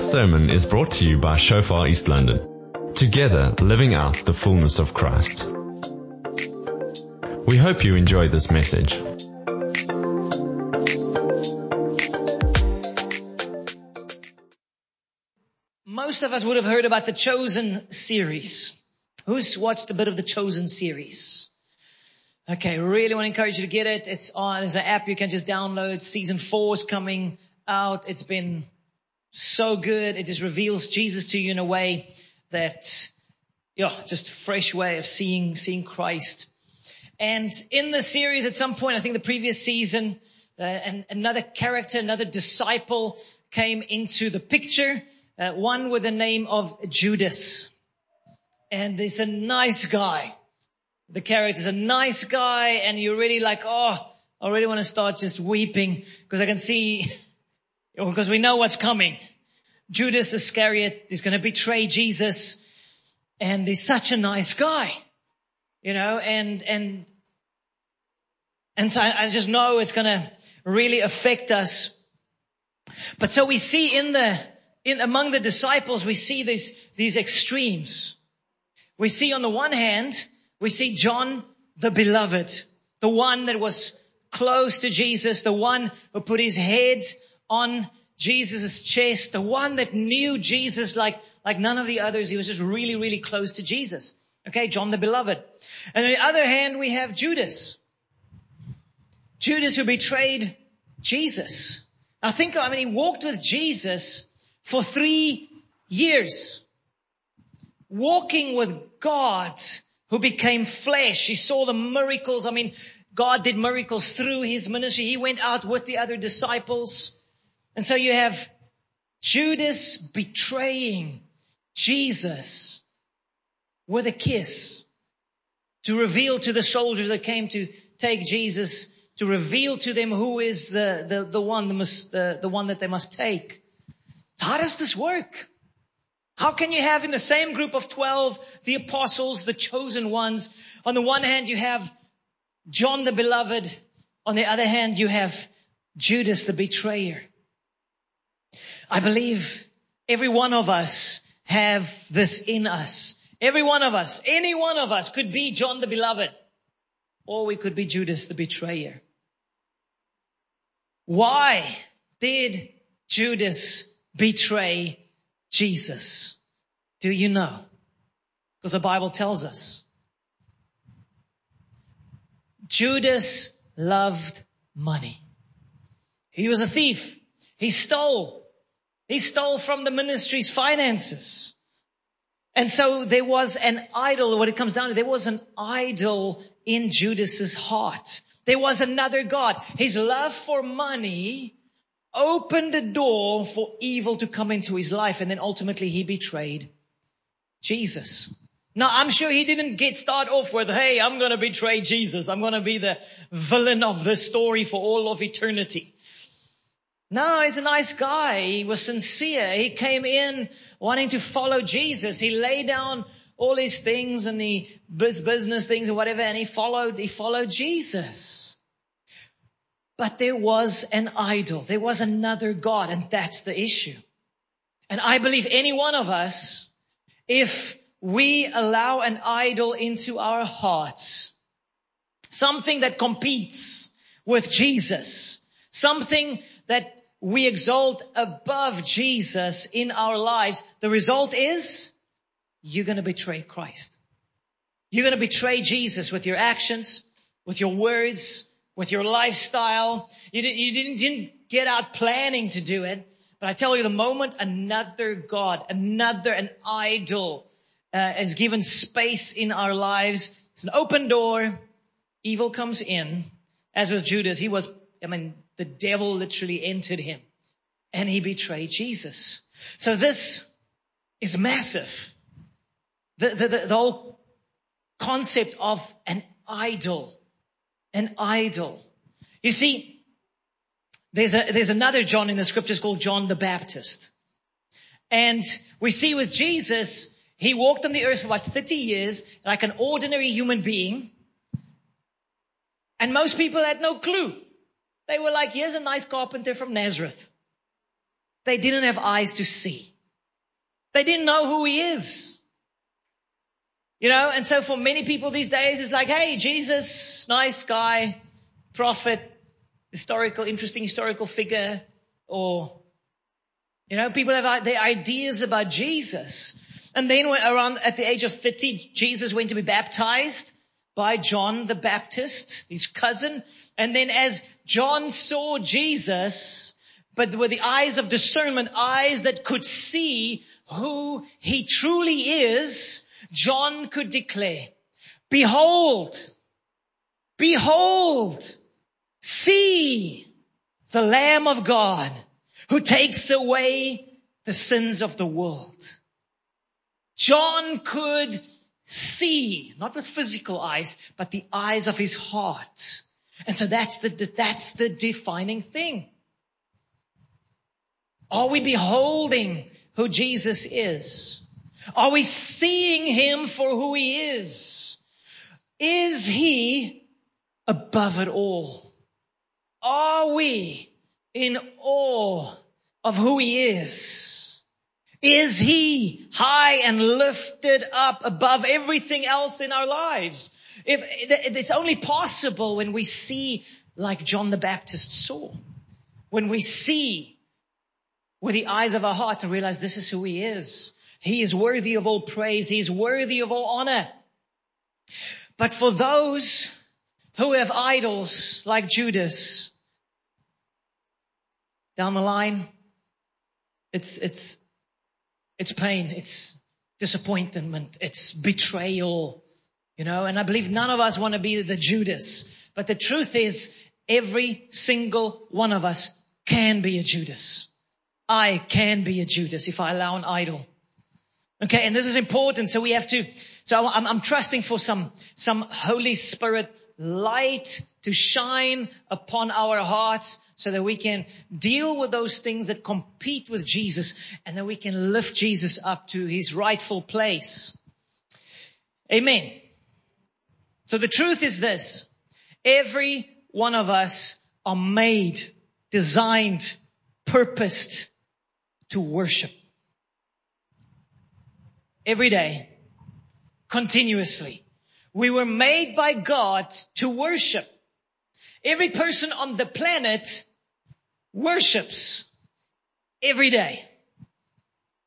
This sermon is brought to you by Shofar East London. Together, living out the fullness of Christ. We hope you enjoy this message. Most of us would have heard about the Chosen series. Who's watched a bit of the Chosen series? Okay, really want to encourage you to get it. It's on, there's an app you can just download. Season four is coming out. It's been so good. It just reveals Jesus to you in a way that, yeah, just a fresh way of seeing, seeing Christ. And in the series at some point, I think the previous season, uh, and another character, another disciple came into the picture, uh, one with the name of Judas. And he's a nice guy. The character's a nice guy and you're really like, oh, I really want to start just weeping because I can see because we know what's coming. Judas Iscariot is going to betray Jesus and he's such a nice guy, you know, and, and, and so I, I just know it's going to really affect us. But so we see in the, in among the disciples, we see these, these extremes. We see on the one hand, we see John the beloved, the one that was close to Jesus, the one who put his head on Jesus' chest, the one that knew Jesus like, like none of the others. He was just really, really close to Jesus. Okay, John the beloved. And on the other hand, we have Judas. Judas who betrayed Jesus. Now think, I mean, he walked with Jesus for three years. Walking with God who became flesh. He saw the miracles. I mean, God did miracles through his ministry. He went out with the other disciples. And so you have Judas betraying Jesus with a kiss to reveal to the soldiers that came to take Jesus, to reveal to them who is the, the, the one, the, must, the, the one that they must take. How does this work? How can you have in the same group of 12 the apostles, the chosen ones? On the one hand, you have John the beloved. On the other hand, you have Judas the betrayer. I believe every one of us have this in us. Every one of us, any one of us could be John the beloved, or we could be Judas the betrayer. Why did Judas betray Jesus? Do you know? Because the Bible tells us. Judas loved money. He was a thief. He stole. He stole from the ministry's finances. And so there was an idol, what it comes down to, there was an idol in Judas's heart. There was another God. His love for money opened the door for evil to come into his life and then ultimately he betrayed Jesus. Now I'm sure he didn't get start off with, hey, I'm gonna betray Jesus. I'm gonna be the villain of this story for all of eternity. No, he's a nice guy. He was sincere. He came in wanting to follow Jesus. He laid down all his things and the business things and whatever, and he followed, he followed Jesus. But there was an idol. There was another God, and that's the issue. And I believe any one of us, if we allow an idol into our hearts, something that competes with Jesus, something that we exalt above Jesus in our lives, the result is you're going to betray Christ. You're going to betray Jesus with your actions, with your words, with your lifestyle. You, did, you didn't, didn't get out planning to do it. But I tell you, the moment another God, another, an idol, uh, is given space in our lives, it's an open door. Evil comes in. As with Judas, he was, I mean, the devil literally entered him and he betrayed Jesus. So this is massive. The, the, the, the whole concept of an idol, an idol. You see, there's a, there's another John in the scriptures called John the Baptist. And we see with Jesus, he walked on the earth for about 30 years like an ordinary human being. And most people had no clue. They were like, here's a nice carpenter from Nazareth. they didn't have eyes to see. They didn't know who he is. You know, and so for many people these days, it's like, hey, Jesus, nice guy, prophet, historical, interesting historical figure, or, you know, people have uh, their ideas about Jesus. And then around at the age of 30, Jesus went to be baptized by John the Baptist, his cousin. And then as John saw Jesus, but with the eyes of discernment, eyes that could see who he truly is, John could declare, behold, behold, see the Lamb of God who takes away the sins of the world. John could see, not with physical eyes, but the eyes of his heart. And so that's the, that's the defining thing. Are we beholding who Jesus is? Are we seeing him for who he is? Is he above it all? Are we in awe of who he is? Is he high and lifted up above everything else in our lives? If it's only possible when we see like John the Baptist saw, when we see with the eyes of our hearts and realize this is who he is. He is worthy of all praise. He is worthy of all honor. But for those who have idols like Judas, down the line, it's, it's, it's pain. It's disappointment. It's betrayal. You know, and I believe none of us want to be the Judas. But the truth is, every single one of us can be a Judas. I can be a Judas if I allow an idol. Okay, and this is important. So we have to, so I'm, I'm trusting for some, some Holy Spirit light to shine upon our hearts so that we can deal with those things that compete with Jesus and that we can lift Jesus up to his rightful place. Amen. So the truth is this. Every one of us are made, designed, purposed to worship. Every day, continuously. We were made by God to worship. Every person on the planet worships every day,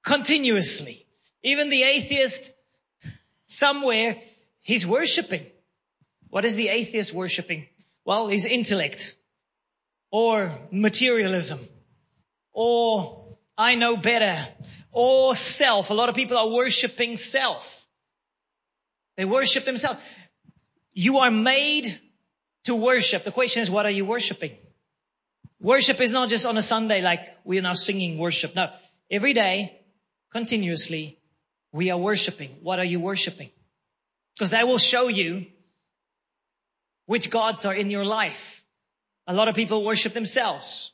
continuously. Even the atheist somewhere, he's worshiping. What is the atheist worshiping? Well, his intellect or materialism or I know better. Or self. A lot of people are worshiping self. They worship themselves. You are made to worship. The question is, what are you worshiping? Worship is not just on a Sunday like we are now singing worship. No. Every day, continuously, we are worshiping. What are you worshiping? Because that will show you which gods are in your life. A lot of people worship themselves.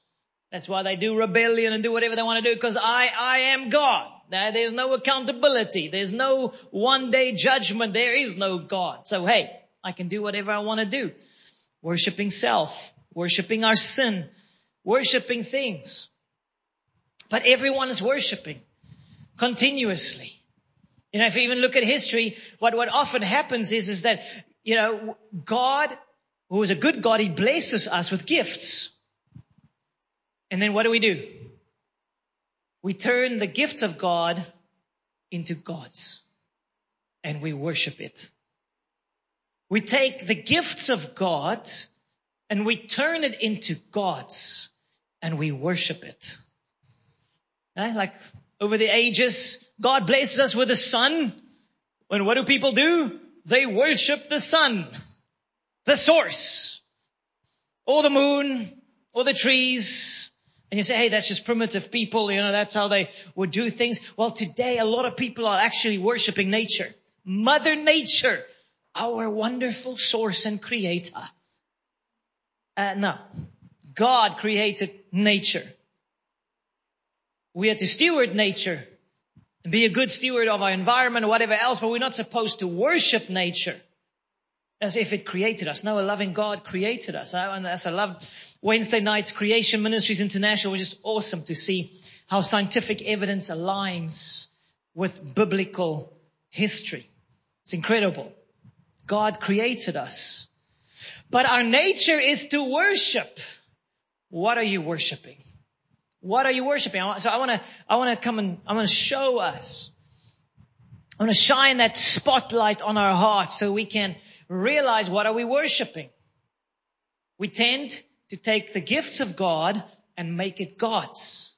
That's why they do rebellion and do whatever they want to do because I, I am God. There's no accountability. There's no one day judgment. There is no God. So hey, I can do whatever I want to do. Worshipping self, worshipping our sin, worshipping things. But everyone is worshipping continuously. You know, if you even look at history, what, what often happens is, is that, you know, God, who is a good God, He blesses us with gifts. And then what do we do? We turn the gifts of God into gods and we worship it. We take the gifts of God and we turn it into gods and we worship it. Eh? Like over the ages, God blesses us with a sun. And what do people do? They worship the sun, the source, or the moon, or the trees, and you say, hey, that's just primitive people, you know, that's how they would do things. Well, today a lot of people are actually worshiping nature. Mother Nature, our wonderful source and creator. Uh, no. God created nature. We are to steward nature be a good steward of our environment or whatever else, but we're not supposed to worship nature as if it created us. No, a loving God created us. And as I love Wednesday nights, Creation Ministries International was just awesome to see how scientific evidence aligns with biblical history. It's incredible. God created us. But our nature is to worship. What are you worshiping? What are you worshiping? So I want to, I want to come and, I want to show us. I want to shine that spotlight on our hearts so we can realize what are we worshiping. We tend to take the gifts of God and make it God's.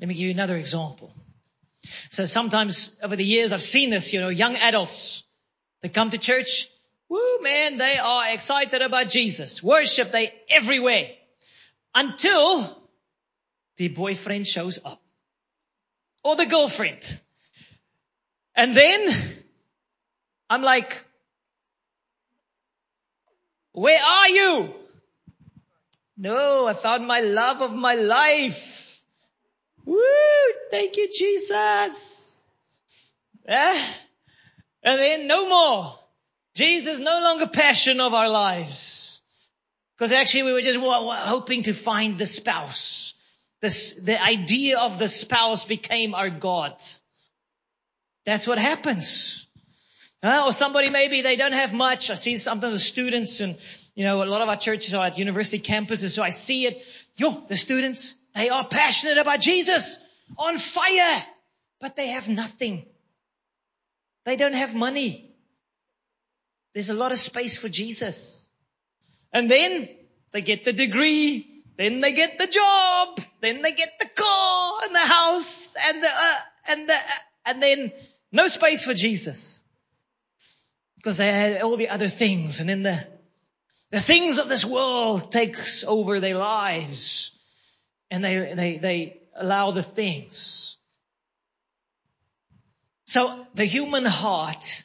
Let me give you another example. So sometimes over the years I've seen this, you know, young adults, they come to church, woo man, they are excited about Jesus. Worship, they everywhere. Until the boyfriend shows up. Or the girlfriend. And then I'm like, where are you? No, I found my love of my life. Woo! Thank you, Jesus. Eh? And then no more. Jesus no longer passion of our lives. Because actually we were just hoping to find the spouse. This, the idea of the spouse became our God. That's what happens. Uh, or somebody maybe they don't have much. I see sometimes the students and, you know, a lot of our churches are at university campuses. So I see it. Yo, the students, they are passionate about Jesus on fire, but they have nothing. They don't have money. There's a lot of space for Jesus. And then they get the degree, then they get the job, then they get the car and the house and the, uh, and the, uh, and then no space for Jesus because they had all the other things and then the, the things of this world takes over their lives and they, they, they allow the things. So the human heart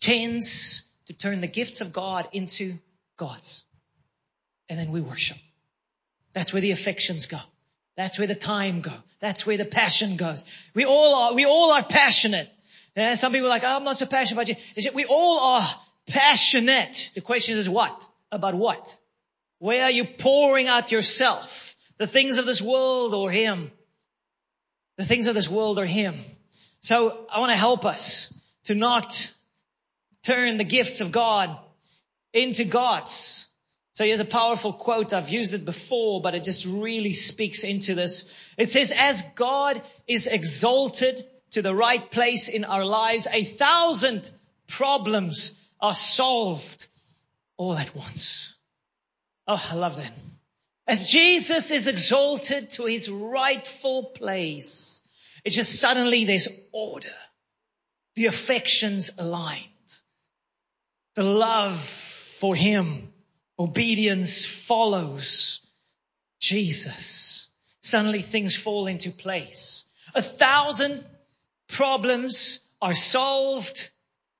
tends to turn the gifts of God into God's. And then we worship. That's where the affections go. That's where the time go. That's where the passion goes. We all are, we all are passionate. And some people are like, oh, I'm not so passionate about you. We all are passionate. The question is what? About what? Where are you pouring out yourself? The things of this world or Him? The things of this world or Him? So I want to help us to not turn the gifts of God into God's. So here's a powerful quote. I've used it before, but it just really speaks into this. It says, as God is exalted to the right place in our lives, a thousand problems are solved all at once. Oh, I love that. As Jesus is exalted to his rightful place, it just suddenly there's order. The affections aligned. The love for him, obedience follows Jesus. Suddenly things fall into place. A thousand problems are solved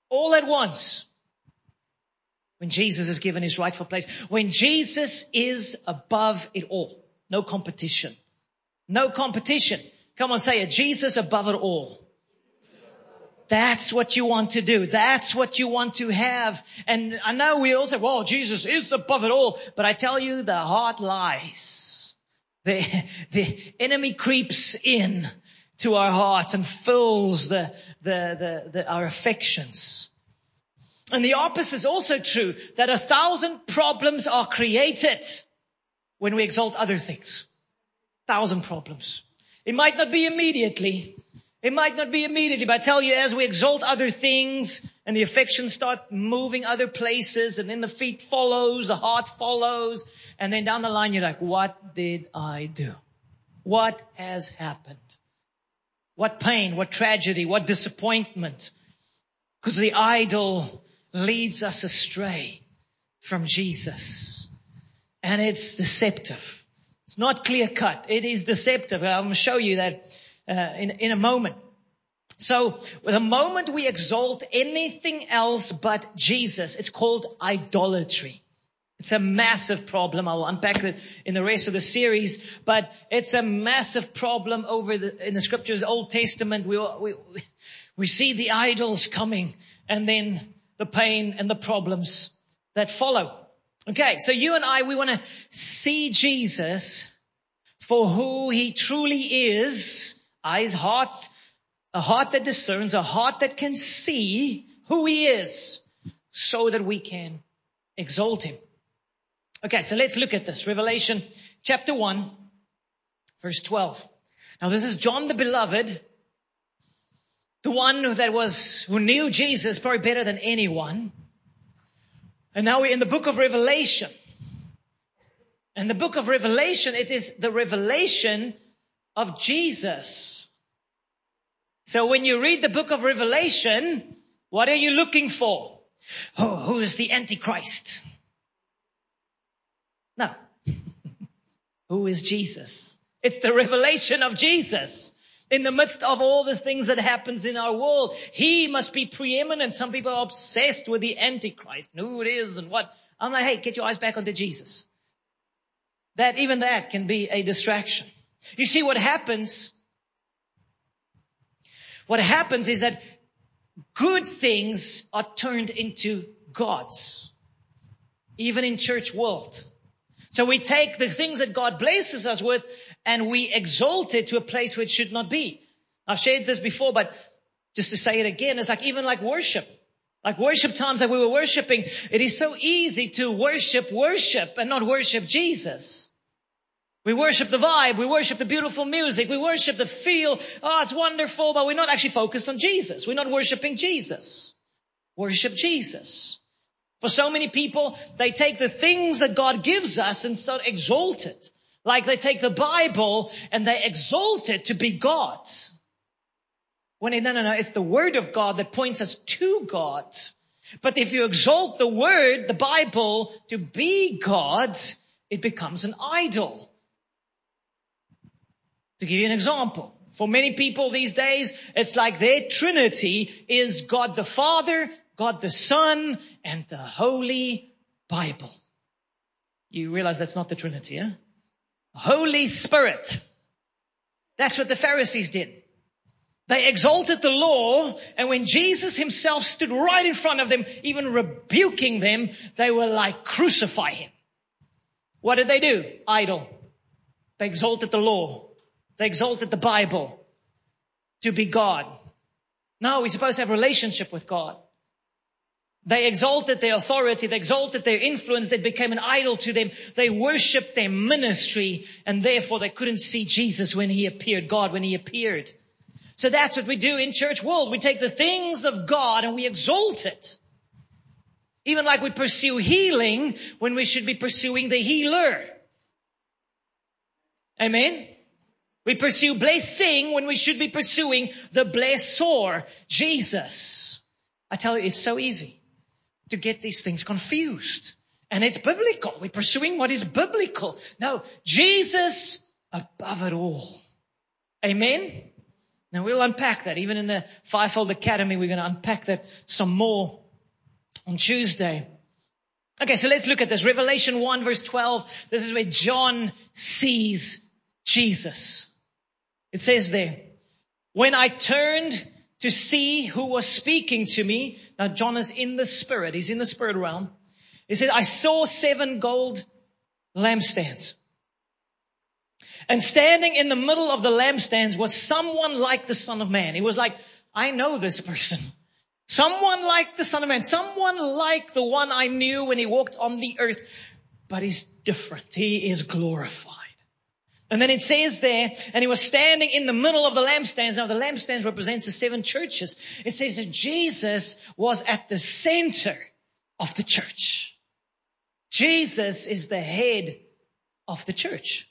all at once when Jesus is given his rightful place. When Jesus is above it all. No competition. No competition. Come on, say it. Jesus above it all. That's what you want to do. That's what you want to have. And I know we all say, well, Jesus is above it all. But I tell you, the heart lies. The, the enemy creeps in to our hearts and fills the, the, the, the, our affections. And the opposite is also true, that a thousand problems are created when we exalt other things. Thousand problems. It might not be immediately. It might not be immediately, but I tell you, as we exalt other things and the affections start moving other places and then the feet follows, the heart follows, and then down the line you're like, what did I do? What has happened? What pain, what tragedy, what disappointment. Because the idol leads us astray from Jesus. And it's deceptive. It's not clear cut. It is deceptive. I'm going to show you that uh, in, in a moment. So the moment we exalt anything else but Jesus, it's called idolatry. It's a massive problem. I'll unpack it in the rest of the series, but it's a massive problem over the, in the scriptures, Old Testament. We, we, we see the idols coming and then the pain and the problems that follow. Okay. So you and I, we want to see Jesus for who he truly is, eyes, heart, a heart that discerns, a heart that can see who he is so that we can exalt him. Okay, so let's look at this. Revelation chapter 1, verse 12. Now this is John the beloved, the one that was, who knew Jesus probably better than anyone. And now we're in the book of Revelation. And the book of Revelation, it is the revelation of Jesus. So when you read the book of Revelation, what are you looking for? Oh, who is the Antichrist? No. who is Jesus? It's the revelation of Jesus. In the midst of all these things that happens in our world, He must be preeminent. Some people are obsessed with the Antichrist and who it is and what. I'm like, hey, get your eyes back onto Jesus. That, even that can be a distraction. You see what happens? What happens is that good things are turned into gods. Even in church world. So we take the things that God blesses us with and we exalt it to a place where it should not be. I've shared this before, but just to say it again, it's like even like worship. Like worship times that we were worshiping, it is so easy to worship worship and not worship Jesus. We worship the vibe, we worship the beautiful music, we worship the feel, oh, it's wonderful, but we're not actually focused on Jesus. We're not worshiping Jesus. Worship Jesus. For so many people, they take the things that God gives us and start exalt it. Like they take the Bible and they exalt it to be God. When it, no, no, no, it's the Word of God that points us to God. But if you exalt the Word, the Bible, to be God, it becomes an idol. To give you an example, for many people these days, it's like their Trinity is God the Father, God the Son, and the Holy Bible. You realize that's not the Trinity, eh? Holy Spirit. That's what the Pharisees did. They exalted the law, and when Jesus himself stood right in front of them, even rebuking them, they were like, crucify him. What did they do? Idol. They exalted the law. They exalted the Bible to be God. No, we're supposed to have relationship with God. They exalted their authority. They exalted their influence. They became an idol to them. They worshiped their ministry and therefore they couldn't see Jesus when he appeared, God when he appeared. So that's what we do in church world. We take the things of God and we exalt it. Even like we pursue healing when we should be pursuing the healer. Amen. We pursue blessing when we should be pursuing the blessor, Jesus. I tell you, it's so easy to get these things confused. And it's biblical. We're pursuing what is biblical. No, Jesus above it all. Amen. Now we'll unpack that. Even in the Fivefold Academy, we're going to unpack that some more on Tuesday. Okay, so let's look at this. Revelation 1 verse 12. This is where John sees Jesus. It says there, when I turned to see who was speaking to me. Now John is in the spirit. He's in the spirit realm. He said, I saw seven gold lampstands. And standing in the middle of the lampstands was someone like the son of man. He was like, I know this person. Someone like the son of man. Someone like the one I knew when he walked on the earth. But he's different. He is glorified. And then it says there, and he was standing in the middle of the lampstands. Now the lampstands represents the seven churches. It says that Jesus was at the center of the church. Jesus is the head of the church.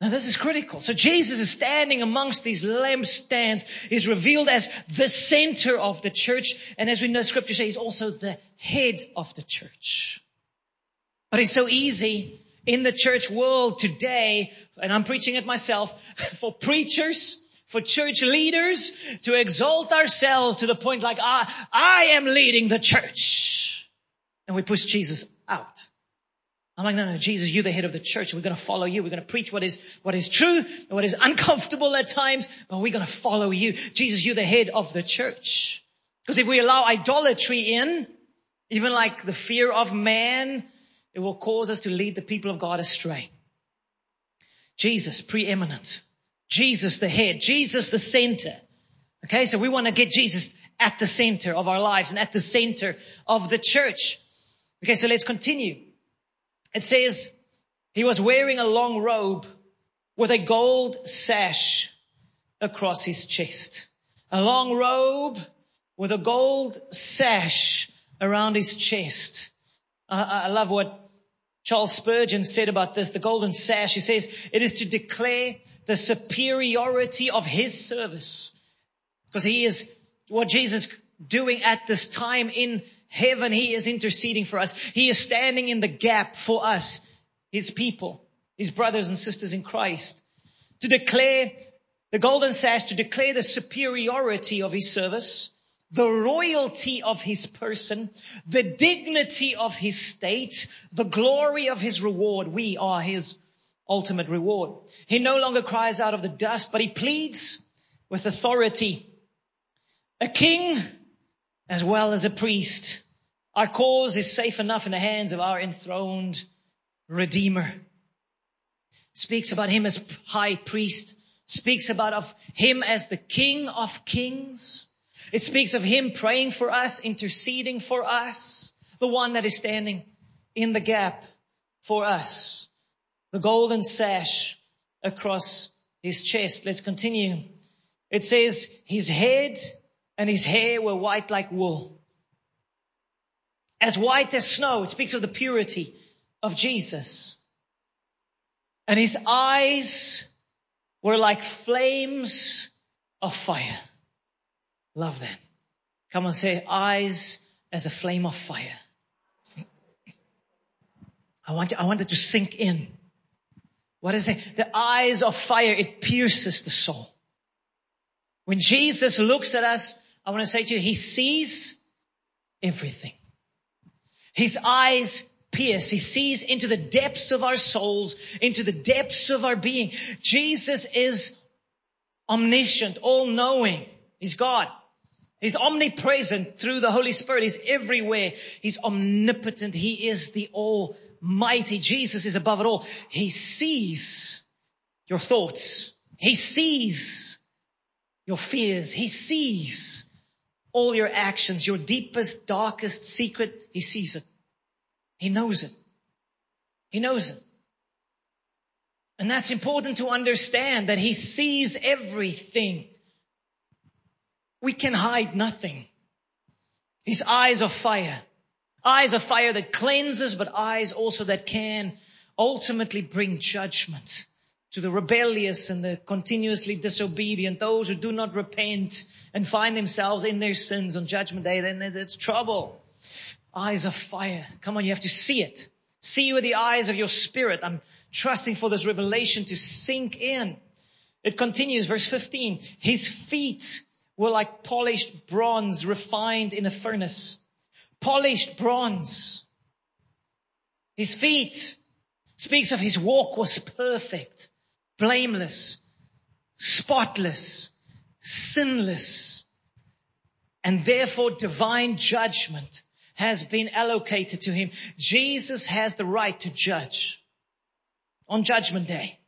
Now this is critical. So Jesus is standing amongst these lampstands, is revealed as the center of the church. And as we know scripture says, he's also the head of the church. But it's so easy in the church world today, and I'm preaching it myself, for preachers, for church leaders to exalt ourselves to the point like, I, I am leading the church. And we push Jesus out. I'm like, no, no, Jesus, you're the head of the church. We're going to follow you. We're going to preach what is, what is true, what is uncomfortable at times, but we're going to follow you. Jesus, you're the head of the church. Because if we allow idolatry in, even like the fear of man, it will cause us to lead the people of God astray. Jesus, preeminent. Jesus, the head. Jesus, the center. Okay, so we want to get Jesus at the center of our lives and at the center of the church. Okay, so let's continue. It says, he was wearing a long robe with a gold sash across his chest. A long robe with a gold sash around his chest. I, I love what Charles Spurgeon said about this, the golden sash. He says, it is to declare the superiority of his service. Because he is what Jesus doing at this time in heaven. He is interceding for us. He is standing in the gap for us, his people, his brothers and sisters in Christ. To declare the golden sash, to declare the superiority of his service the royalty of his person, the dignity of his state, the glory of his reward. We are his ultimate reward. He no longer cries out of the dust, but he pleads with authority. A king as well as a priest. Our cause is safe enough in the hands of our enthroned Redeemer. Speaks about him as high priest, speaks about of him as the king of kings it speaks of Him praying for us, interceding for us, the one that is standing in the gap for us. The golden sash across His chest. Let's continue. It says, His head and His hair were white like wool. As white as snow. It speaks of the purity of Jesus. And His eyes were like flames of fire. Love that. Come on, say eyes as a flame of fire. I want, I want it to sink in. What is it? The eyes of fire, it pierces the soul. When Jesus looks at us, I want to say to you, he sees everything. His eyes pierce. He sees into the depths of our souls, into the depths of our being. Jesus is omniscient, all knowing. He's God. He's omnipresent through the Holy Spirit. He's everywhere. He's omnipotent. He is the Almighty. Jesus is above it all. He sees your thoughts. He sees your fears. He sees all your actions, your deepest, darkest secret. He sees it. He knows it. He knows it. And that's important to understand that he sees everything. We can hide nothing. His eyes are fire. Eyes of fire that cleanses, but eyes also that can ultimately bring judgment to the rebellious and the continuously disobedient, those who do not repent and find themselves in their sins on judgment day, then it's trouble. Eyes of fire. Come on, you have to see it. See with the eyes of your spirit. I'm trusting for this revelation to sink in. It continues, verse 15. His feet were like polished bronze refined in a furnace. Polished bronze. His feet speaks of his walk was perfect, blameless, spotless, sinless, and therefore divine judgment has been allocated to him. Jesus has the right to judge on judgment day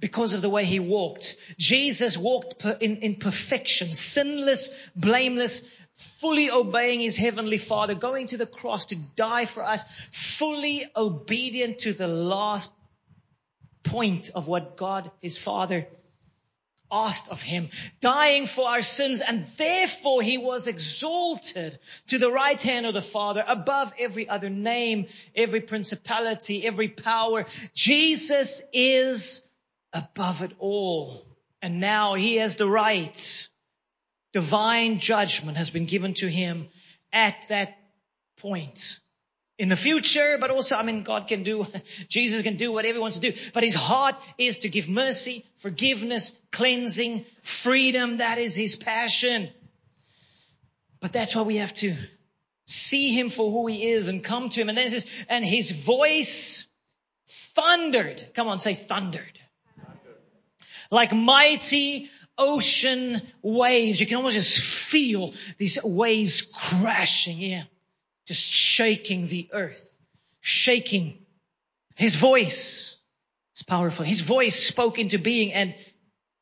because of the way he walked. Jesus walked in, in perfection, sinless, blameless, fully obeying his heavenly father, going to the cross to die for us, fully obedient to the last point of what God, his father, asked of him, dying for our sins, and therefore he was exalted to the right hand of the Father above every other name, every principality, every power. Jesus is above it all. And now he has the right. Divine judgment has been given to him at that point. In the future, but also, I mean, God can do, Jesus can do whatever he wants to do. But his heart is to give mercy, forgiveness, cleansing, freedom. That is his passion. But that's why we have to see him for who he is and come to him. And then it says, and his voice thundered. Come on, say thundered like mighty ocean waves. You can almost just feel these waves crashing in just shaking the earth, shaking. His voice is powerful. His voice spoke into being and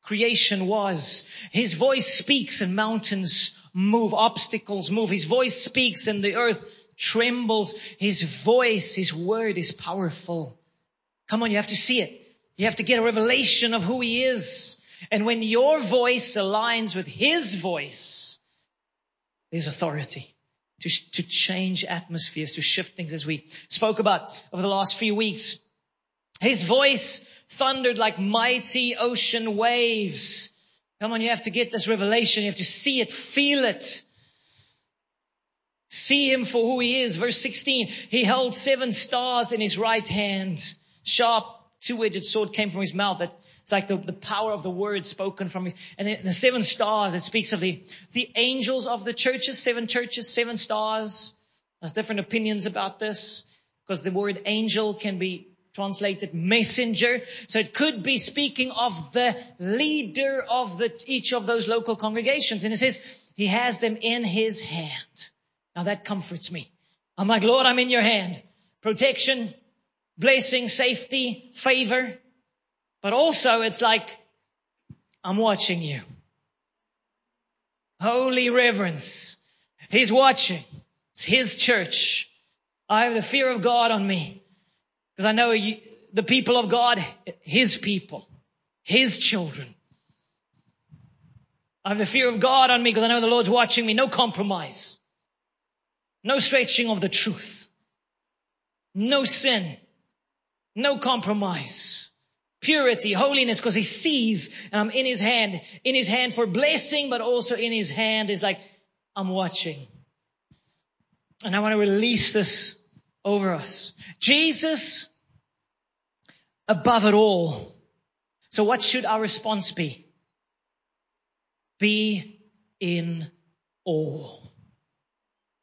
creation was. His voice speaks and mountains move, obstacles move. His voice speaks and the earth trembles. His voice, His word is powerful. Come on, you have to see it. You have to get a revelation of who He is. And when your voice aligns with His voice, there's authority to, to change atmospheres, to shift things as we spoke about over the last few weeks. His voice thundered like mighty ocean waves. Come on, you have to get this revelation. You have to see it, feel it. See him for who he is. Verse 16, he held seven stars in his right hand. Sharp two-edged sword came from his mouth. That it's like the, the power of the word spoken from his, and the, the seven stars, it speaks of the, the angels of the churches, seven churches, seven stars. There's different opinions about this because the word angel can be translated messenger. So it could be speaking of the leader of the, each of those local congregations. And it says he has them in his hand. Now that comforts me. I'm like, Lord, I'm in your hand. Protection, blessing, safety, favor. But also it's like, I'm watching you. Holy reverence. He's watching. It's His church. I have the fear of God on me. Because I know you, the people of God, His people, His children. I have the fear of God on me because I know the Lord's watching me. No compromise. No stretching of the truth. No sin. No compromise. Purity, holiness, because he sees and I'm in his hand. In his hand for blessing, but also in his hand is like, I'm watching. And I want to release this over us. Jesus above it all. So what should our response be? Be in awe.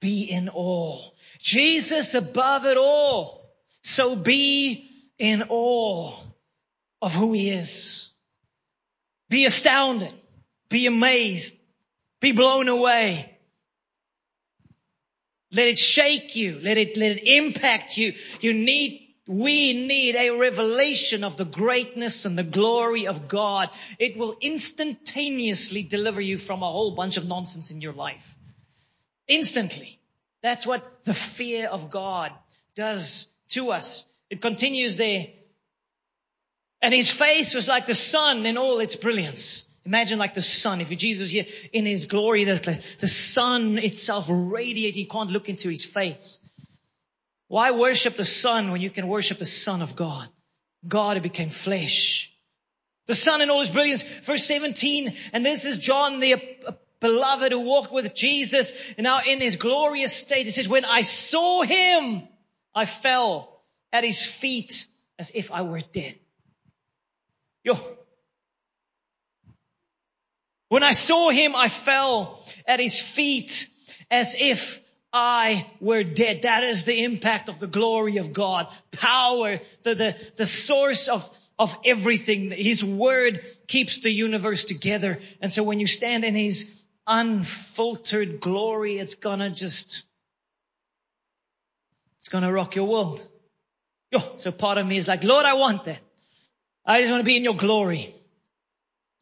Be in awe. Jesus above it all. So be in awe of who he is. Be astounded. Be amazed. Be blown away. Let it shake you. Let it, let it impact you. You need, we need a revelation of the greatness and the glory of God. It will instantaneously deliver you from a whole bunch of nonsense in your life. Instantly. That's what the fear of God does to us. It continues there. And his face was like the sun in all its brilliance. Imagine like the sun. If Jesus here in his glory, the, the sun itself radiating, you can't look into his face. Why worship the sun when you can worship the son of God? God who became flesh. The sun in all his brilliance. Verse 17, and this is John the beloved who walked with Jesus and now in his glorious state. It says, when I saw him, I fell at his feet as if I were dead. Yo. When I saw him, I fell at his feet as if I were dead. That is the impact of the glory of God. Power, the, the, the source of, of everything. His word keeps the universe together. And so when you stand in his unfiltered glory, it's gonna just, it's gonna rock your world. Yo, so part of me is like, Lord, I want that. I just want to be in your glory.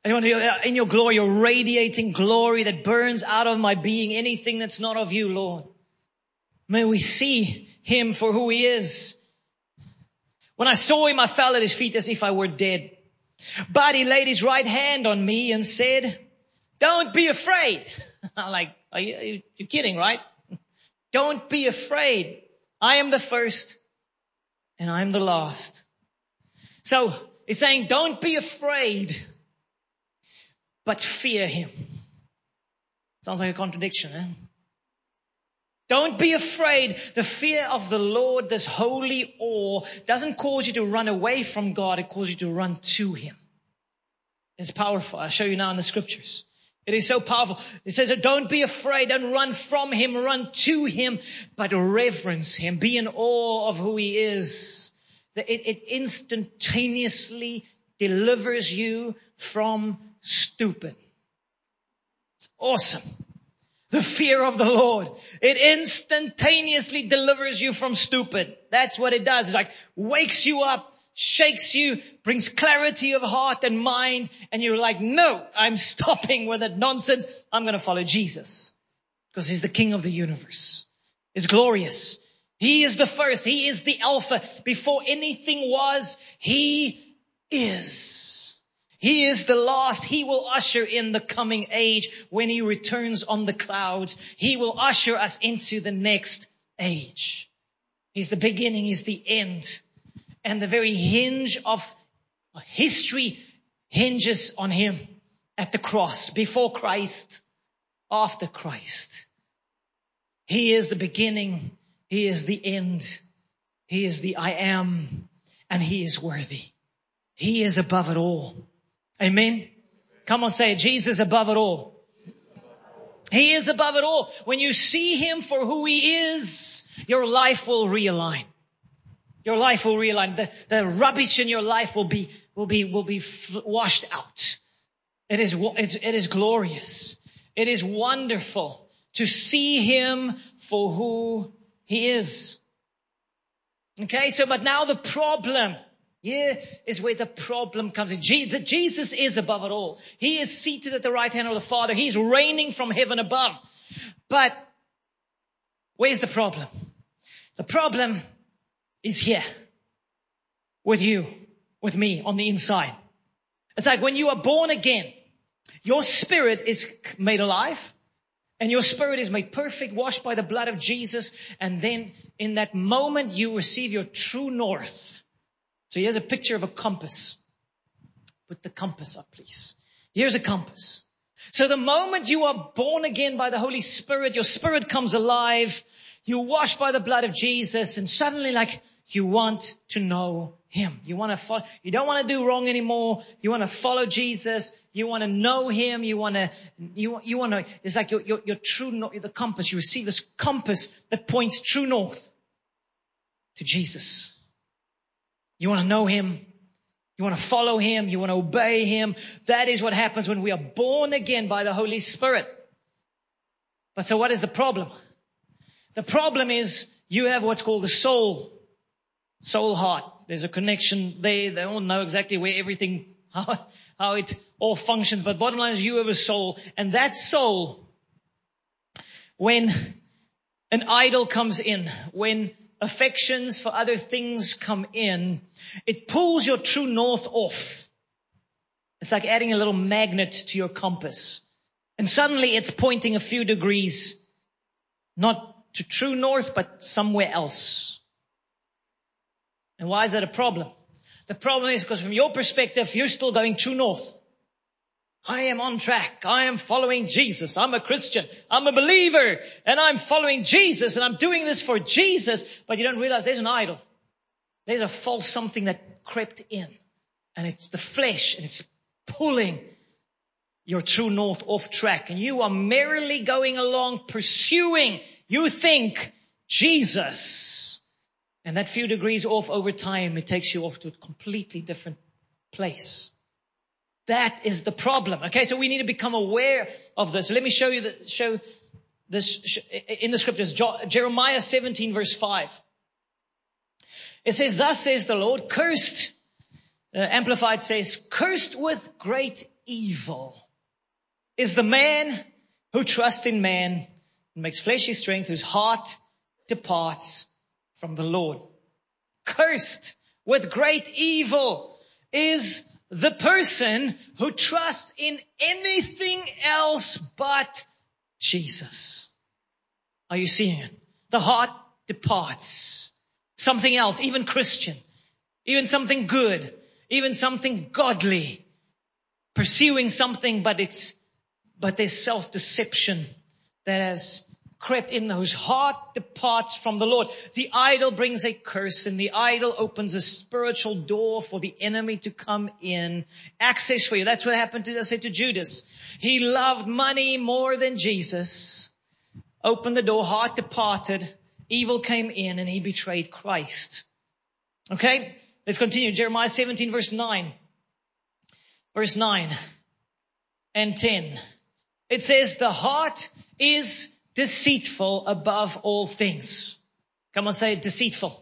I want to be uh, in your glory, your radiating glory that burns out of my being anything that's not of you, Lord. May we see him for who he is. When I saw him, I fell at his feet as if I were dead. But he laid his right hand on me and said, don't be afraid. I'm like, are you, are you kidding, right? Don't be afraid. I am the first and I'm the last. So he's saying don't be afraid, but fear him. Sounds like a contradiction, eh? Don't be afraid. The fear of the Lord, this holy awe, doesn't cause you to run away from God. It causes you to run to Him. It's powerful. I'll show you now in the scriptures. It is so powerful. It says, don't be afraid. Don't run from him. Run to him, but reverence him. Be in awe of who he is. It, it instantaneously delivers you from stupid. It's awesome. The fear of the Lord. It instantaneously delivers you from stupid. That's what it does. It like wakes you up, shakes you, brings clarity of heart and mind, and you're like, no, I'm stopping with that nonsense. I'm going to follow Jesus. Because he's the king of the universe. He's glorious. He is the first. He is the Alpha. Before anything was, He is. He is the last. He will usher in the coming age when He returns on the clouds. He will usher us into the next age. He's the beginning. He's the end. And the very hinge of history hinges on Him at the cross, before Christ, after Christ. He is the beginning he is the end. He is the I am and he is worthy. He is above it all. Amen. Come on, say it. Jesus above it all. He is above it all. When you see him for who he is, your life will realign. Your life will realign. The, the rubbish in your life will be, will be, will be washed out. It is, it is glorious. It is wonderful to see him for who he is. Okay, so but now the problem here is where the problem comes in. Jesus is above it all. He is seated at the right hand of the Father. He's reigning from heaven above. But where's the problem? The problem is here with you, with me on the inside. It's like when you are born again, your spirit is made alive. And your spirit is made perfect, washed by the blood of Jesus. And then in that moment, you receive your true north. So here's a picture of a compass. Put the compass up, please. Here's a compass. So the moment you are born again by the Holy Spirit, your spirit comes alive. You're washed by the blood of Jesus and suddenly like you want to know him. You want to follow, you don't want to do wrong anymore. You want to follow Jesus. You want to know him. You want to, you, you want to, it's like your, your, your true the compass. You receive this compass that points true north to Jesus. You want to know him. You want to follow him. You want to obey him. That is what happens when we are born again by the Holy Spirit. But so what is the problem? The problem is you have what's called the soul, soul heart. There's a connection there. They don't know exactly where everything, how, how it all functions. But bottom line is you have a soul and that soul, when an idol comes in, when affections for other things come in, it pulls your true north off. It's like adding a little magnet to your compass. And suddenly it's pointing a few degrees, not to true north, but somewhere else. And why is that a problem? The problem is because from your perspective, you're still going true north. I am on track. I am following Jesus. I'm a Christian. I'm a believer and I'm following Jesus and I'm doing this for Jesus. But you don't realize there's an idol. There's a false something that crept in and it's the flesh and it's pulling your true north off track and you are merrily going along pursuing, you think, Jesus. And that few degrees off over time, it takes you off to a completely different place. That is the problem. Okay, so we need to become aware of this. Let me show you the, show this in the scriptures. Jeremiah 17 verse 5. It says, thus says the Lord, cursed, uh, Amplified says, cursed with great evil is the man who trusts in man and makes fleshy strength, whose heart departs from the Lord. Cursed with great evil is the person who trusts in anything else but Jesus. Are you seeing it? The heart departs. Something else, even Christian, even something good, even something godly, pursuing something, but it's, but there's self-deception that has crept in whose heart departs from the Lord. The idol brings a curse and the idol opens a spiritual door for the enemy to come in. Access for you. That's what happened to, I said to Judas. He loved money more than Jesus. Opened the door, heart departed. Evil came in and he betrayed Christ. Okay. Let's continue. Jeremiah 17 verse 9. Verse 9 and 10. It says the heart is deceitful above all things. Come on, say deceitful.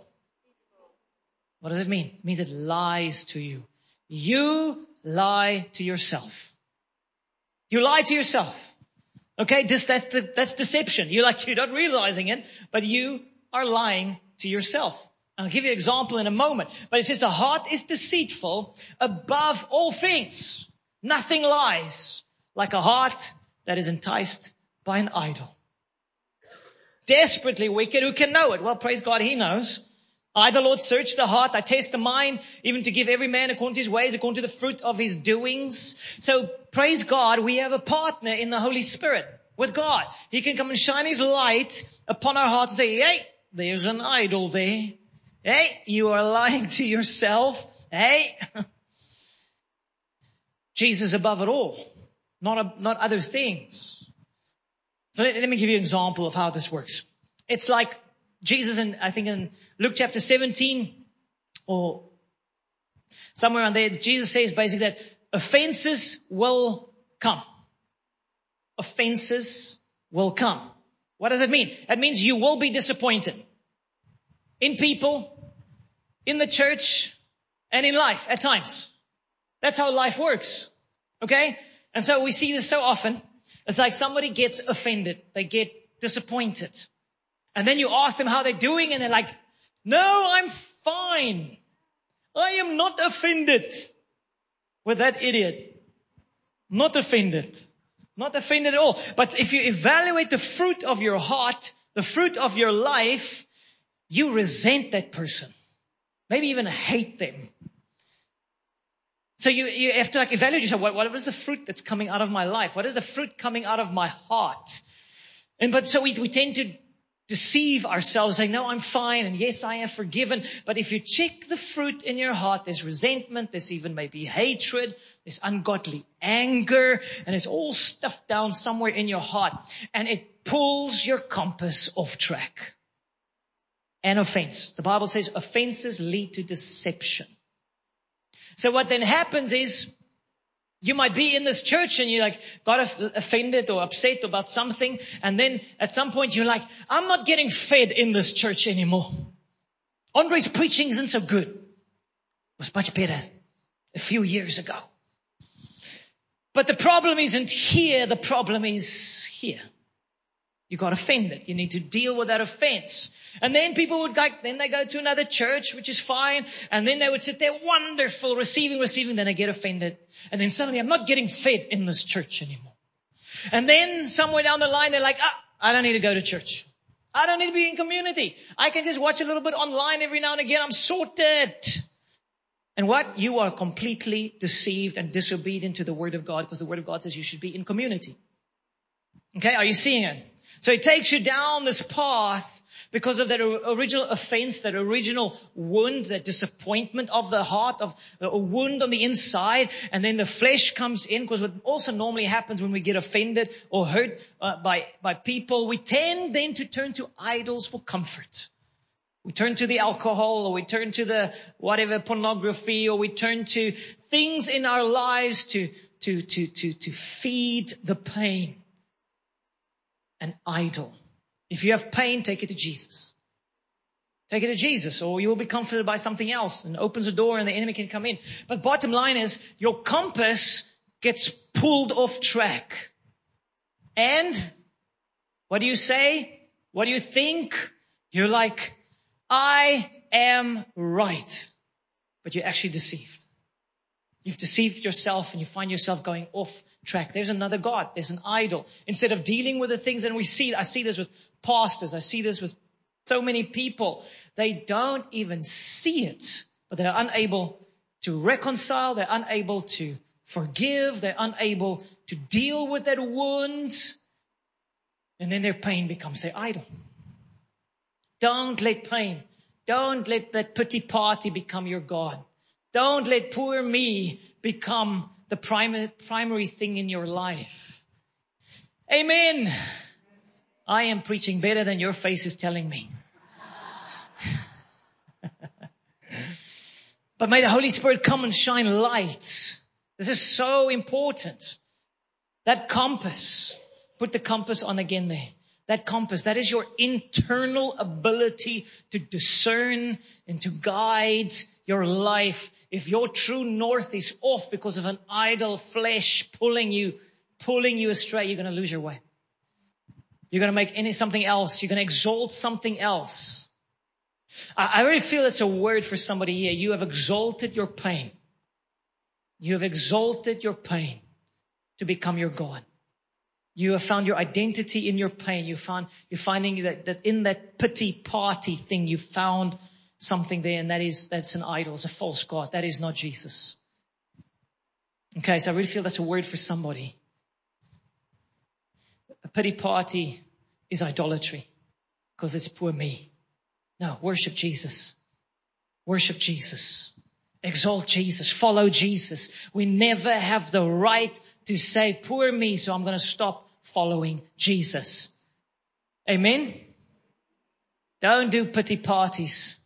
What does it mean? It means it lies to you. You lie to yourself. You lie to yourself. Okay, this, that's, the, that's deception. You're like, you're not realizing it, but you are lying to yourself. I'll give you an example in a moment, but it says the heart is deceitful above all things. Nothing lies like a heart that is enticed by an idol. Desperately wicked, who can know it? Well, praise God, He knows. I, the Lord, search the heart. I test the mind, even to give every man according to his ways, according to the fruit of his doings. So praise God, we have a partner in the Holy Spirit with God. He can come and shine his light upon our hearts and say, hey, there's an idol there. Hey, you are lying to yourself. Hey. Jesus above it all, not, a, not other things. So let, let me give you an example of how this works. It's like Jesus in, I think in Luke chapter 17 or somewhere around there, Jesus says basically that offenses will come. Offenses will come. What does it mean? It means you will be disappointed in people, in the church, and in life at times. That's how life works. Okay? And so we see this so often. It's like somebody gets offended. They get disappointed. And then you ask them how they're doing and they're like, no, I'm fine. I am not offended with that idiot. Not offended. Not offended at all. But if you evaluate the fruit of your heart, the fruit of your life, you resent that person. Maybe even hate them. So you, you have to like evaluate yourself. What, what is the fruit that's coming out of my life? What is the fruit coming out of my heart? And but so we, we tend to deceive ourselves, say, no, I'm fine, and yes, I am forgiven. But if you check the fruit in your heart, there's resentment, there's even maybe hatred, there's ungodly anger, and it's all stuffed down somewhere in your heart. And it pulls your compass off track. And offense. The Bible says offenses lead to deception. So what then happens is you might be in this church and you like got offended or upset about something. And then at some point you're like, I'm not getting fed in this church anymore. Andre's preaching isn't so good. It was much better a few years ago. But the problem isn't here. The problem is here. You got offended. You need to deal with that offense. And then people would like, then they go to another church, which is fine. And then they would sit there, wonderful, receiving, receiving. Then they get offended. And then suddenly I'm not getting fed in this church anymore. And then somewhere down the line, they're like, ah, I don't need to go to church. I don't need to be in community. I can just watch a little bit online every now and again. I'm sorted. And what? You are completely deceived and disobedient to the word of God because the word of God says you should be in community. Okay. Are you seeing it? So it takes you down this path because of that original offense, that original wound, that disappointment of the heart, of a wound on the inside, and then the flesh comes in. Because what also normally happens when we get offended or hurt uh, by by people, we tend then to turn to idols for comfort. We turn to the alcohol, or we turn to the whatever pornography, or we turn to things in our lives to to to to to feed the pain an idol. If you have pain, take it to Jesus. Take it to Jesus or you will be comforted by something else and opens a door and the enemy can come in. But bottom line is your compass gets pulled off track. And what do you say? What do you think? You're like, I am right. But you're actually deceived. You've deceived yourself and you find yourself going off track. There's another God. There's an idol. Instead of dealing with the things, and we see, I see this with pastors. I see this with so many people. They don't even see it, but they're unable to reconcile. They're unable to forgive. They're unable to deal with that wound. And then their pain becomes their idol. Don't let pain, don't let that pity party become your God. Don't let poor me become the primary, primary thing in your life. Amen. I am preaching better than your face is telling me. but may the Holy Spirit come and shine light. This is so important. That compass. Put the compass on again there. That compass, that is your internal ability to discern and to guide your life. If your true north is off because of an idol flesh pulling you, pulling you astray, you're going to lose your way. You're going to make any something else. You're going to exalt something else. I, I really feel it's a word for somebody here. You have exalted your pain. You have exalted your pain to become your God. You have found your identity in your pain. You found, you're finding that, that in that pity party thing, you found something there and that is, that's an idol. It's a false God. That is not Jesus. Okay. So I really feel that's a word for somebody. A pity party is idolatry because it's poor me. No, worship Jesus. Worship Jesus. Exalt Jesus. Follow Jesus. We never have the right to say, poor me, so I'm going to stop following Jesus. Amen? Don't do pity parties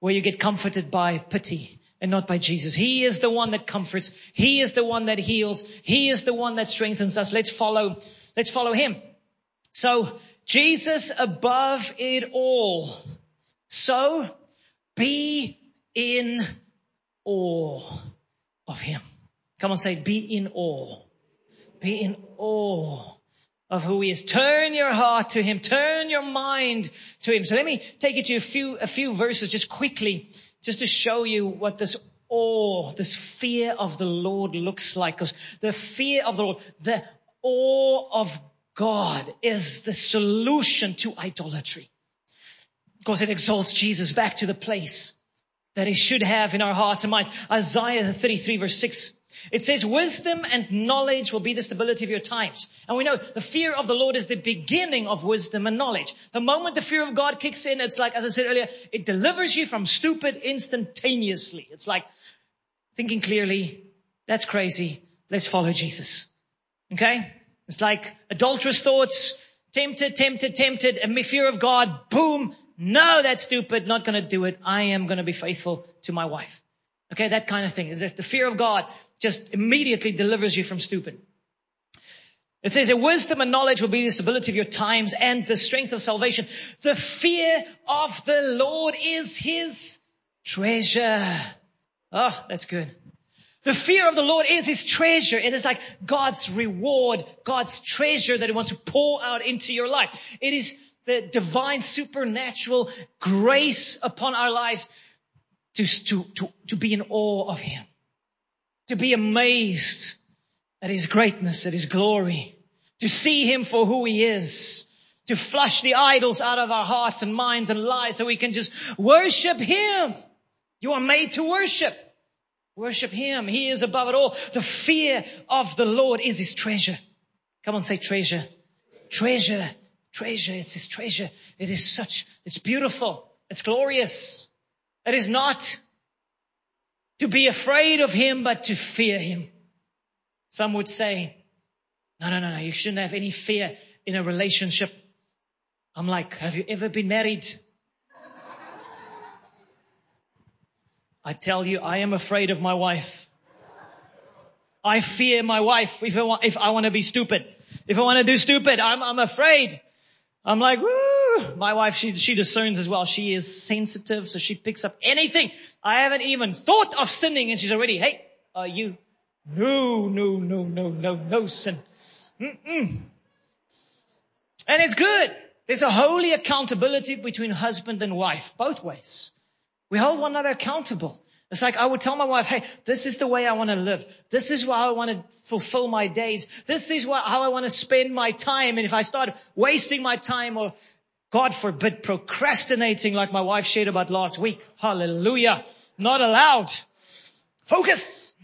where you get comforted by pity and not by Jesus. He is the one that comforts. He is the one that heals. He is the one that strengthens us. Let's follow, let's follow him. So Jesus above it all. So be in awe of him. Come on, say be in awe. Be in awe of who he is. Turn your heart to him. Turn your mind to him. So let me take you to a few, a few verses just quickly, just to show you what this awe, this fear of the Lord looks like. Because the fear of the Lord, the awe of God is the solution to idolatry. Because it exalts Jesus back to the place that he should have in our hearts and minds. Isaiah 33 verse 6 it says wisdom and knowledge will be the stability of your times. And we know the fear of the Lord is the beginning of wisdom and knowledge. The moment the fear of God kicks in, it's like, as I said earlier, it delivers you from stupid instantaneously. It's like thinking clearly, that's crazy. Let's follow Jesus. Okay? It's like adulterous thoughts, tempted, tempted, tempted, and fear of God, boom. No, that's stupid. Not to do it. I am to be faithful to my wife. Okay, that kind of thing. Is that the fear of God just immediately delivers you from stupid. It says that wisdom and knowledge will be the stability of your times and the strength of salvation. The fear of the Lord is his treasure. Oh, that's good. The fear of the Lord is his treasure. It is like God's reward, God's treasure that he wants to pour out into your life. It is the divine supernatural grace upon our lives to, to, to, to be in awe of him to be amazed at his greatness, at his glory, to see him for who he is, to flush the idols out of our hearts and minds and lives so we can just worship him. You are made to worship. Worship him. He is above it all. The fear of the Lord is his treasure. Come on, say treasure. Treasure. Treasure. It's his treasure. It is such, it's beautiful. It's glorious. It is not to be afraid of him, but to fear him. Some would say, no, no, no, no, you shouldn't have any fear in a relationship. I'm like, have you ever been married? I tell you, I am afraid of my wife. I fear my wife if I want, if I want to be stupid. If I want to do stupid, I'm, I'm afraid. I'm like, woo! My wife, she, she discerns as well. She is sensitive, so she picks up anything. I haven't even thought of sinning and she's already, hey, are you? No, no, no, no, no, no sin. Mm-mm. And it's good. There's a holy accountability between husband and wife, both ways. We hold one another accountable. It's like I would tell my wife, hey, this is the way I want to live. This is how I want to fulfill my days. This is what, how I want to spend my time. And if I start wasting my time or God forbid procrastinating like my wife shared about last week, hallelujah, not allowed. Focus.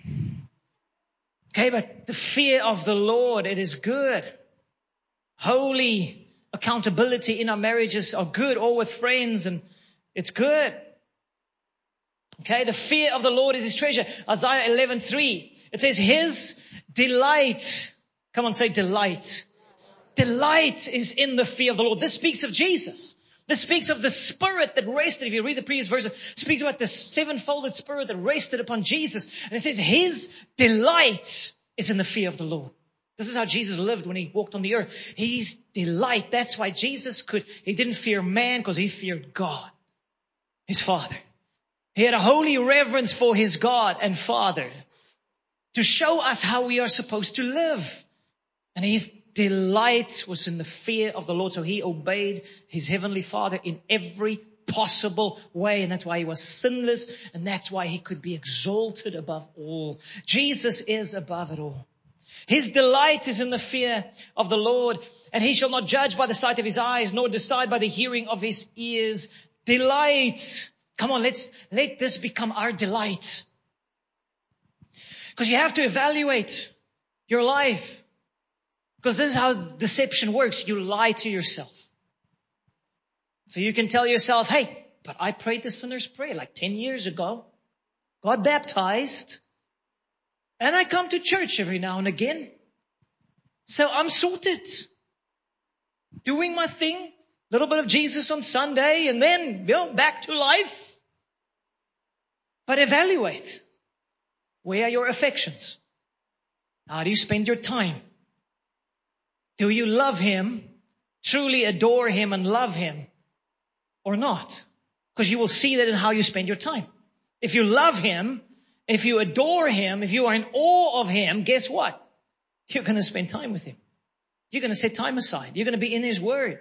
Okay, but the fear of the Lord, it is good. Holy accountability in our marriages are good, all with friends and it's good. Okay, the fear of the Lord is his treasure. Isaiah 11:3. It says his delight. Come on, say delight. Delight is in the fear of the Lord. This speaks of Jesus. This speaks of the spirit that rested. If you read the previous verse, it speaks about the sevenfolded spirit that rested upon Jesus. And it says his delight is in the fear of the Lord. This is how Jesus lived when he walked on the earth. He's delight. That's why Jesus could, he didn't fear man because he feared God, his father. He had a holy reverence for his God and father to show us how we are supposed to live. And his delight was in the fear of the Lord. So he obeyed his heavenly father in every possible way. And that's why he was sinless. And that's why he could be exalted above all. Jesus is above it all. His delight is in the fear of the Lord, and he shall not judge by the sight of his eyes, nor decide by the hearing of his ears. Delight. Come on, let's, let this become our delight. Because you have to evaluate your life. Because this is how deception works. You lie to yourself. So you can tell yourself, hey, but I prayed the sinner's prayer like 10 years ago. Got baptized. And I come to church every now and again. So I'm sorted. Doing my thing. Little bit of Jesus on Sunday and then, you know, back to life. But evaluate. Where are your affections? How do you spend your time? Do you love Him, truly adore Him and love Him or not? Because you will see that in how you spend your time. If you love Him, if you adore Him, if you are in awe of Him, guess what? You're going to spend time with Him. You're going to set time aside. You're going to be in His Word.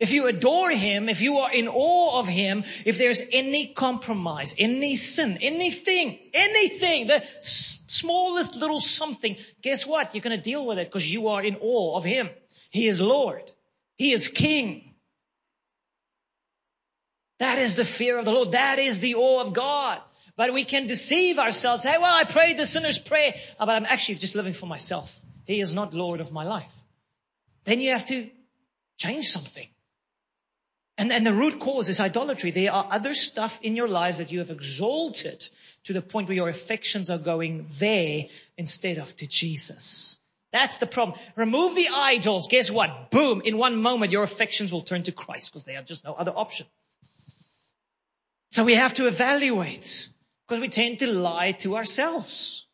If you adore Him, if you are in awe of Him, if there's any compromise, any sin, anything, anything, the smallest little something, guess what? You're going to deal with it because you are in awe of Him. He is Lord. He is King. That is the fear of the Lord. That is the awe of God. But we can deceive ourselves. Say, well, I prayed the sinner's prayer, oh, but I'm actually just living for myself. He is not Lord of my life. Then you have to change something. And, and the root cause is idolatry. There are other stuff in your lives that you have exalted to the point where your affections are going there instead of to Jesus. That's the problem. Remove the idols. Guess what? Boom. In one moment, your affections will turn to Christ because they have just no other option. So we have to evaluate. Because we tend to lie to ourselves.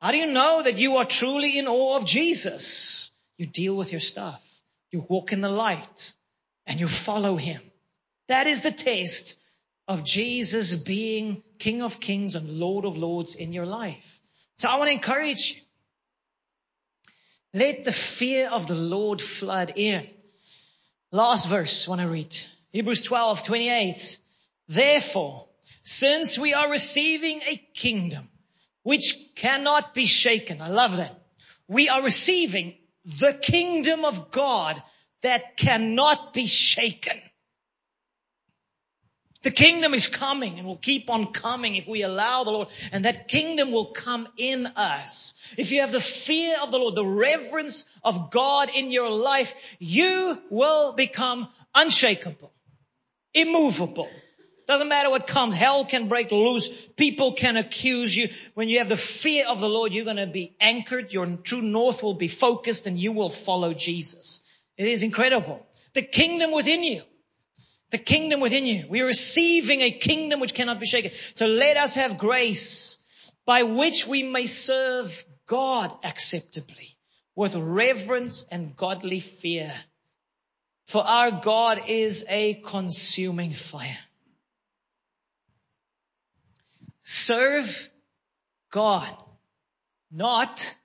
How do you know that you are truly in awe of Jesus? You deal with your stuff. You walk in the light and you follow him. That is the test of Jesus being King of Kings and Lord of Lords in your life. So I want to encourage you. Let the fear of the Lord flood in. Last verse, I want to read. Hebrews 12, 28. Therefore, since we are receiving a kingdom which cannot be shaken. I love that. We are receiving the kingdom of God that cannot be shaken. The kingdom is coming and will keep on coming if we allow the Lord. And that kingdom will come in us. If you have the fear of the Lord, the reverence of God in your life, you will become unshakable, immovable, doesn't matter what comes. Hell can break loose. People can accuse you. When you have the fear of the Lord, you're going to be anchored. Your true north will be focused and you will follow Jesus. It is incredible. The kingdom within you. The kingdom within you. We are receiving a kingdom which cannot be shaken. So let us have grace by which we may serve God acceptably with reverence and godly fear. For our God is a consuming fire. Serve God, not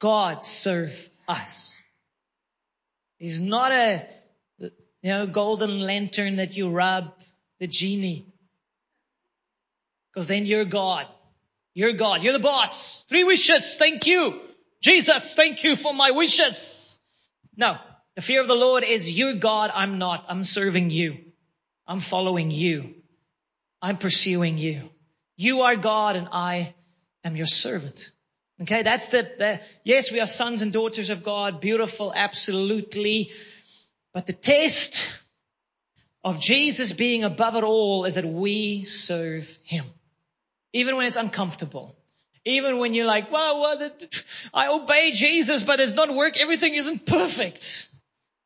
God serve us. He's not a, you know, golden lantern that you rub the genie. Cause then you're God. You're God. You're the boss. Three wishes. Thank you. Jesus, thank you for my wishes. No. The fear of the Lord is you're God. I'm not. I'm serving you. I'm following you. I'm pursuing you. You are God and I am your servant. Okay, that's the, the, yes, we are sons and daughters of God. Beautiful, absolutely. But the test of Jesus being above it all is that we serve Him. Even when it's uncomfortable. Even when you're like, well, well I obey Jesus, but it's not work. Everything isn't perfect.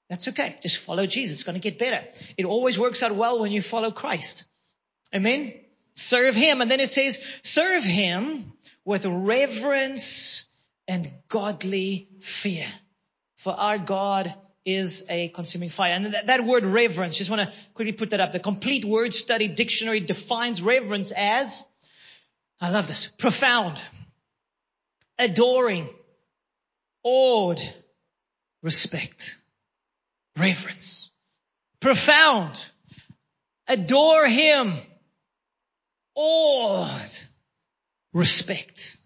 That's okay. Just follow Jesus. It's going to get better. It always works out well when you follow Christ. Amen. Serve Him. And then it says, serve Him with reverence and godly fear. For our God is a consuming fire. And that, that word reverence, just want to quickly put that up. The complete word study dictionary defines reverence as, I love this, profound, adoring, awed, respect, reverence, profound, adore him, awed, respect.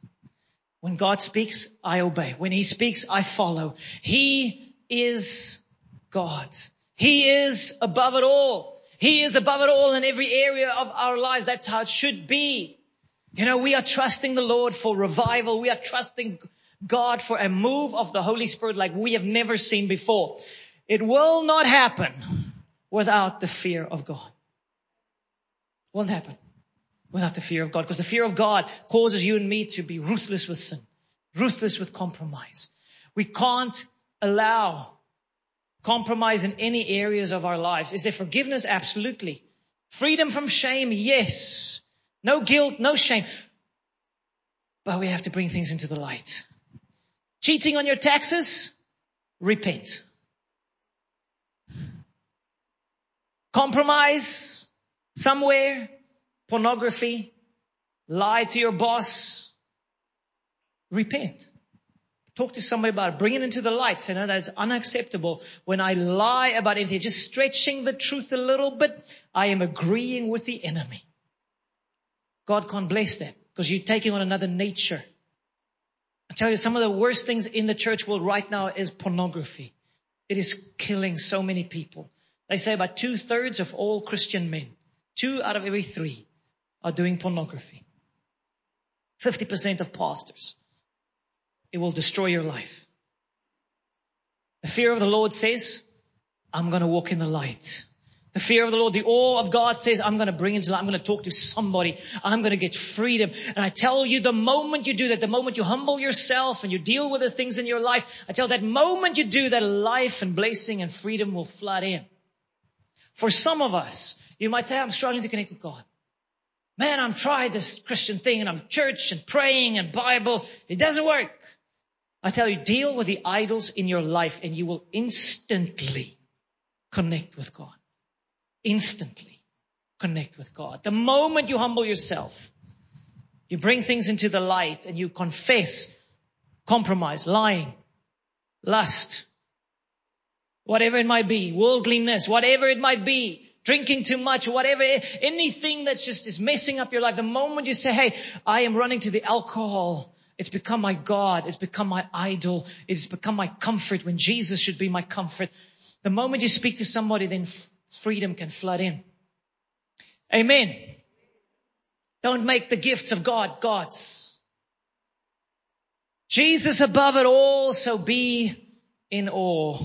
When God speaks, I obey. When He speaks, I follow. He is God. He is above it all. He is above it all in every area of our lives. That's how it should be. You know, we are trusting the Lord for revival. We are trusting God for a move of the Holy Spirit like we have never seen before. It will not happen without the fear of God. Won't happen without the fear of God because the fear of God causes you and me to be ruthless with sin, ruthless with compromise. We can't allow compromise in any areas of our lives. Is there forgiveness? Absolutely. Freedom from shame? Yes. No guilt, no shame. But we have to bring things into the light. Cheating on your taxes? Repent. Compromise somewhere? Pornography? Lie to your boss? Repent. Talk to somebody about it. Bring it into the light. Say, no, that is unacceptable. When I lie about anything, just stretching the truth a little bit, I am agreeing with the enemy. God can't bless that because you're taking on another nature. I tell you, some of the worst things in the church world right now is pornography. It is killing so many people. They say about two thirds of all Christian men, two out of every three are doing pornography. 50% of pastors. It will destroy your life. The fear of the Lord says, I'm going to walk in the light. The fear of the Lord, the awe of God says, I'm going to bring into light. I'm going to talk to somebody. I'm going to get freedom. And I tell you, the moment you do that, the moment you humble yourself and you deal with the things in your life, I tell that moment you do that, life and blessing and freedom will flood in. For some of us, you might say, I'm struggling to connect with God. Man, I'm trying this Christian thing and I'm church and praying and Bible. It doesn't work. I tell you, deal with the idols in your life and you will instantly connect with God. Instantly connect with God. The moment you humble yourself, you bring things into the light and you confess compromise, lying, lust, whatever it might be, worldliness, whatever it might be, drinking too much, whatever, anything that just is messing up your life. The moment you say, Hey, I am running to the alcohol. It's become my God. It's become my idol. It's become my comfort when Jesus should be my comfort. The moment you speak to somebody, then freedom can flood in. Amen. Don't make the gifts of God gods. Jesus above it all, so be in awe.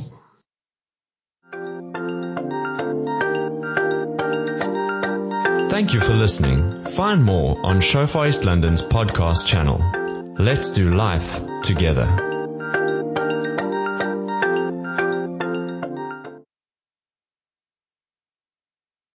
Thank you for listening. Find more on Shofar East London's podcast channel. Let's do life together.